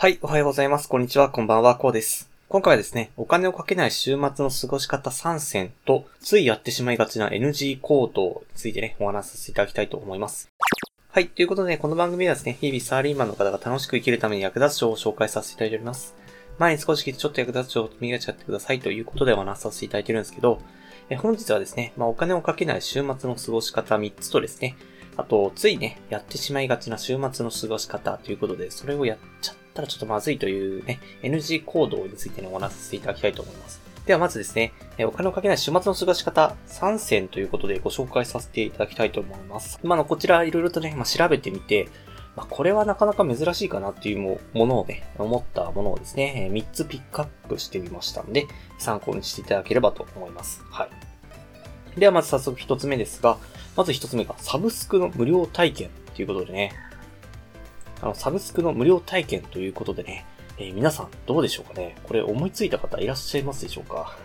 はい、おはようございます。こんにちは、こんばんは、こうです。今回はですね、お金をかけない週末の過ごし方3選と、ついやってしまいがちな NG 行動についてね、お話しさせていただきたいと思います。はい、ということで、この番組はですね、日々サーリーマンの方が楽しく生きるために役立つ情報を紹介させていただいております。前に少し聞いてちょっと役立つ情報を見がちゃってくださいということでお話しさせていただいてるんですけど、え本日はですね、まあ、お金をかけない週末の過ごし方3つとですね、あと、ついね、やってしまいがちな週末の過ごし方ということで、それをやっちゃったらちょっとまずいというね、NG 行動についてね、お話しさせていただきたいと思います。ではまずですね、お金をかけない週末の過ごし方3選ということでご紹介させていただきたいと思います。まあ、の、こちらいろいろとね、まあ、調べてみて、まあ、これはなかなか珍しいかなっていうものをね、思ったものをですね、3つピックアップしてみましたんで、参考にしていただければと思います。はい。ではまず早速1つ目ですが、まず一つ目が、サブスクの無料体験ということでね。あの、サブスクの無料体験ということでね、えー、皆さんどうでしょうかね？これ思いついた方いらっしゃいますでしょうか？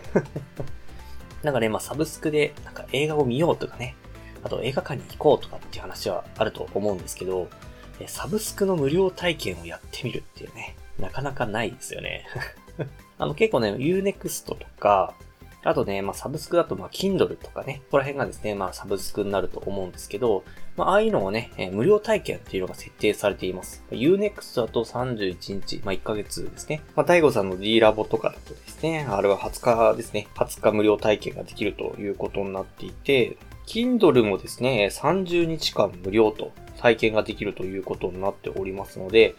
なんかね、まあ、サブスクで、なんか映画を見ようとかね、あと映画館に行こうとかっていう話はあると思うんですけど、えサブスクの無料体験をやってみるっていうね、なかなかないですよね。あの結構ね、Unext とか、あとね、まあ、サブスクだと、ま、Kindle とかね、ここら辺がですね、まあ、サブスクになると思うんですけど、まあ、ああいうのをね、えー、無料体験っていうのが設定されています。Unext だと31日、まあ、1ヶ月ですね。まあ、大悟さんの D ラボとかだとですね、あれは20日ですね、20日無料体験ができるということになっていて、Kindle もですね、30日間無料と体験ができるということになっておりますので、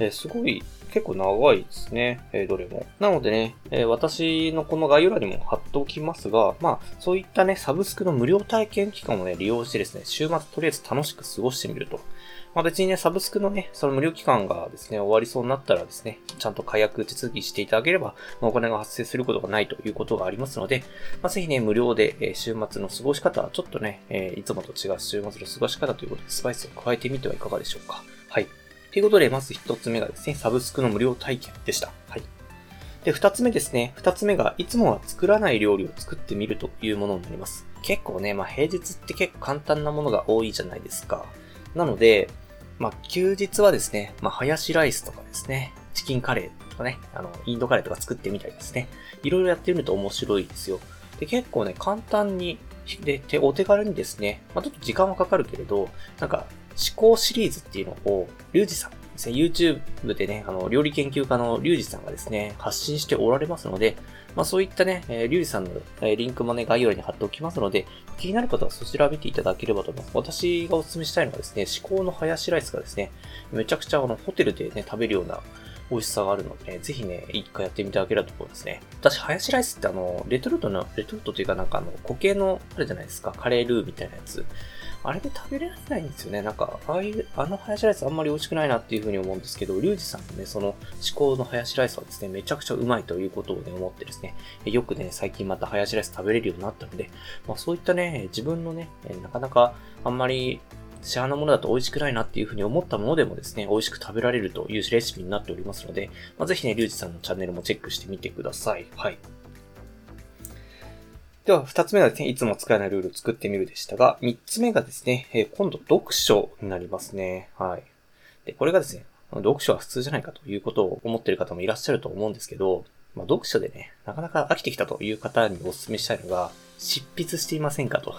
え、すごい結構長いですね。え、どれも。なのでね、え、私のこの概要欄にも貼っておきますが、まあ、そういったね、サブスクの無料体験期間をね、利用してですね、週末とりあえず楽しく過ごしてみると。まあ別にね、サブスクのね、その無料期間がですね、終わりそうになったらですね、ちゃんと解約手続きしていただければ、まあ、お金が発生することがないということがありますので、まあぜひね、無料で、え、週末の過ごし方はちょっとね、え、いつもと違う週末の過ごし方ということで、スパイスを加えてみてはいかがでしょうか。はい。ということで、まず一つ目がですね、サブスクの無料体験でした。はい。で、二つ目ですね。二つ目が、いつもは作らない料理を作ってみるというものになります。結構ね、まあ平日って結構簡単なものが多いじゃないですか。なので、まあ休日はですね、まあハヤシライスとかですね、チキンカレーとかね、あの、インドカレーとか作ってみたりですね。いろいろやってみると面白いですよ。で、結構ね、簡単に、で、お手軽にですね、まあちょっと時間はかかるけれど、なんか、思考シリーズっていうのを、リュウジさんですね、YouTube でね、あの、料理研究家のリュウジさんがですね、発信しておられますので、まあそういったね、えー、リュウジさんの、えー、リンクもね、概要欄に貼っておきますので、気になる方はそちらを見ていただければと思います。私がお勧めしたいのはですね、思考のハヤシライスがですね、めちゃくちゃあの、ホテルでね、食べるような美味しさがあるので、ね、ぜひね、一回やってみていただければと思いますね。私、ハヤシライスってあの、レトルトの、レトルトというかなんかあの、固形の、あるじゃないですか、カレールーみたいなやつ。あれで食べれないんですよね。なんか、ああいう、あのハヤシライスあんまり美味しくないなっていうふうに思うんですけど、リュウジさんのね、その思考のハヤシライスはですね、めちゃくちゃうまいということをね、思ってですね、よくね、最近またハヤシライス食べれるようになったので、まあそういったね、自分のね、なかなかあんまり市販のものだと美味しくないなっていうふうに思ったものでもですね、美味しく食べられるというレシピになっておりますので、まあ、ぜひね、リュウジさんのチャンネルもチェックしてみてください。はい。では、二つ目はですね、いつも使えないルールを作ってみるでしたが、三つ目がですね、えー、今度読書になりますね。はい。で、これがですね、読書は普通じゃないかということを思っている方もいらっしゃると思うんですけど、まあ、読書でね、なかなか飽きてきたという方にお勧めしたいのが、執筆してみませんかと。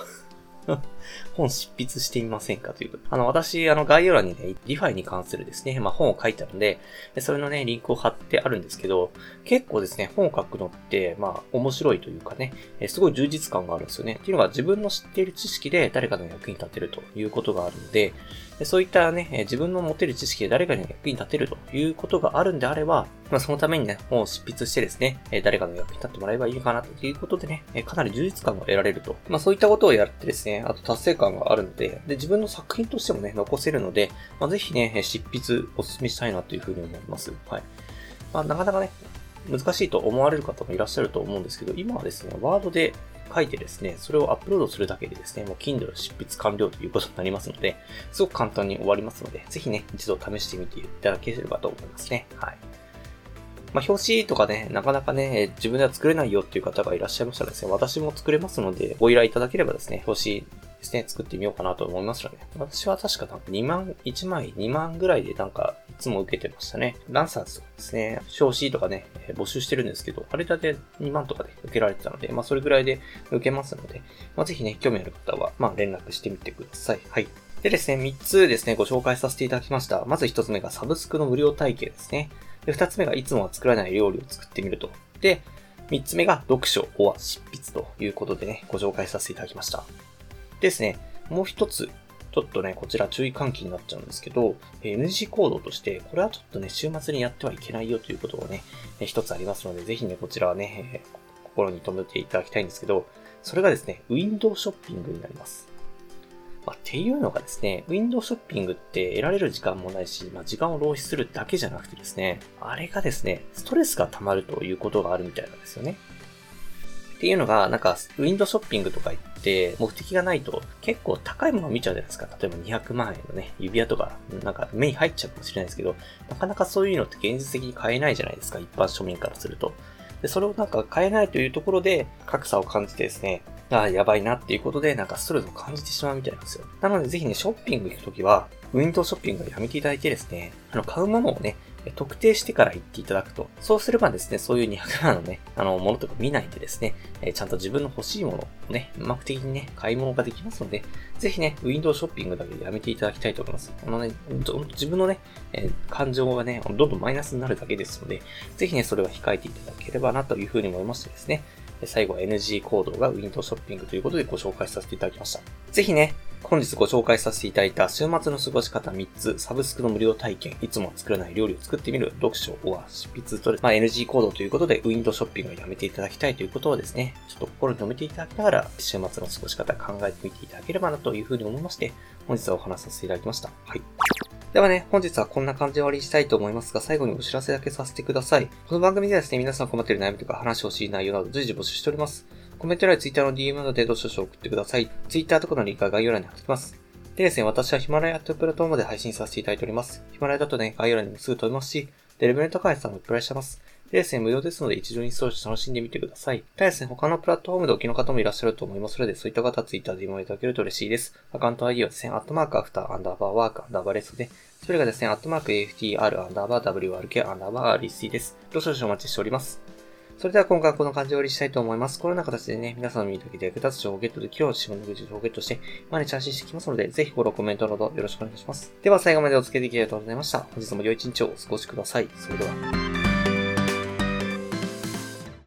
本執筆してみませんかというと。あの、私、あの、概要欄にね、リファイに関するですね、まあ、本を書いてあるんで、それのね、リンクを貼ってあるんですけど、結構ですね、本を書くのって、まあ、面白いというかね、えすごい充実感があるんですよね。っていうのが自分の知っている知識で誰かの役に立てるということがあるので、そういったね、自分の持てる知識で誰かに役に立てるということがあるんであれば、まあ、そのためにね、本を執筆してですね、誰かの役に立ってもらえばいいかなということでね、かなり充実感が得られると。まあ、そういったことをやってですね、あと達成感があるので、で、自分の作品としてもね、残せるので、まあ、ぜひね、執筆お勧めしたいなというふうに思います。はい。まあ、なかなかね、難しいと思われる方もいらっしゃると思うんですけど、今はですね、ワードで書いてですね、それをアップロードするだけでですね、もう Kindle 執筆完了ということになりますので、すごく簡単に終わりますので、ぜひね、一度試してみていただければと思いますね。はい。まあ、表紙とかね、なかなかね、自分では作れないよっていう方がいらっしゃいましたらですね、私も作れますので、ご依頼いただければですね、表紙ですね、作ってみようかなと思いますので、私は確かなんか2万、1枚2万ぐらいでなんかいつも受けてましたね。ランサーズとかですね、少子とかね、募集してるんですけど、あれだけ2万とかで受けられてたので、まあそれぐらいで受けますので、まあぜひね、興味ある方は、まあ連絡してみてください。はい。でですね、3つですね、ご紹介させていただきました。まず1つ目がサブスクの無料体系ですね。で、2つ目がいつもは作らない料理を作ってみると。で、3つ目が読書、は執筆ということでね、ご紹介させていただきました。ですね、もう1つ、ちょっとね、こちら注意喚起になっちゃうんですけど、NG 行動として、これはちょっとね、週末にやってはいけないよということがね、一つありますので、ぜひね、こちらはね、心に留めていただきたいんですけど、それがですね、ウィンドウショッピングになります。まあ、っていうのがですね、ウィンドウショッピングって得られる時間もないし、まあ、時間を浪費するだけじゃなくてですね、あれがですね、ストレスが溜まるということがあるみたいなんですよね。っていうのが、なんか、ウィンドウショッピングとか行って、目的がないと結構高いもの見ちゃうじゃないですか。例えば200万円のね、指輪とか、なんか目に入っちゃうかもしれないですけど、なかなかそういうのって現実的に買えないじゃないですか。一般庶民からすると。で、それをなんか買えないというところで格差を感じてですね、ああ、やばいなっていうことで、なんかストレスを感じてしまうみたいなんですよ。なので、ぜひね、ショッピング行くときは、ウィンドウショッピングをやめていただいてですね、あの、買うものをね、特定してから行っていただくと。そうすればですね、そういう200万のね、あの、ものとか見ないでですね、えちゃんと自分の欲しいものをね、うまく的にね、買い物ができますので、ぜひね、ウィンドウショッピングだけでやめていただきたいと思います。あのね、自分のね、え感情がね、どんどんマイナスになるだけですので、ぜひね、それは控えていただければなというふうに思いましてですね、最後は NG 行動がウィンドウショッピングということでご紹介させていただきました。ぜひね、本日ご紹介させていただいた週末の過ごし方3つ、サブスクの無料体験、いつも作らない料理を作ってみる、読書、は執筆と、まあ、NG 行動ということで、ウィンドウショッピングをやめていただきたいということをですね、ちょっと心に留めていただきながら、週末の過ごし方考えてみていただければなというふうに思いまして、本日はお話しさせていただきました。はい。ではね、本日はこんな感じで終わりにしたいと思いますが、最後にお知らせだけさせてください。この番組ではですね、皆さん困っている悩みとか話してほしい内容など随時募集しております。コメント欄や Twitter の DM などでどしどし送ってください。Twitter とかのリンクは概要欄に貼っておきます。でですね、私はヒマラヤというプラットフォームで配信させていただいております。ヒマラヤだとね、概要欄にもすぐ飛びますし、で、レベルの高い配信者さんもいっぱいいらっしゃいます。でですね、無料ですので一度インストールして楽しんでみてください。ただですね、他のプラットフォームでお聴きの方もいらっしゃると思いますので、そういった方は Twitter で今いただけると嬉しいです。アカウント ID はですね、アットマーク after アンダーバー work アンダーバーレスで、それがですね、アットマーク AFTR アンダーバー WRK アンダーバー REC です。どしどしお待ちしております。それでは今回はこの感じで終わりしたいと思います。このような形でね、皆さんの見たきで役立つ情報をゲットできるよう、自分の情報をゲットして、毎日発信していきますので、ぜひフォロー、コメントなどよろしくお願いします。では最後までお付き合いできありがとうございました。本日も良い一日をお過ごしください。それでは。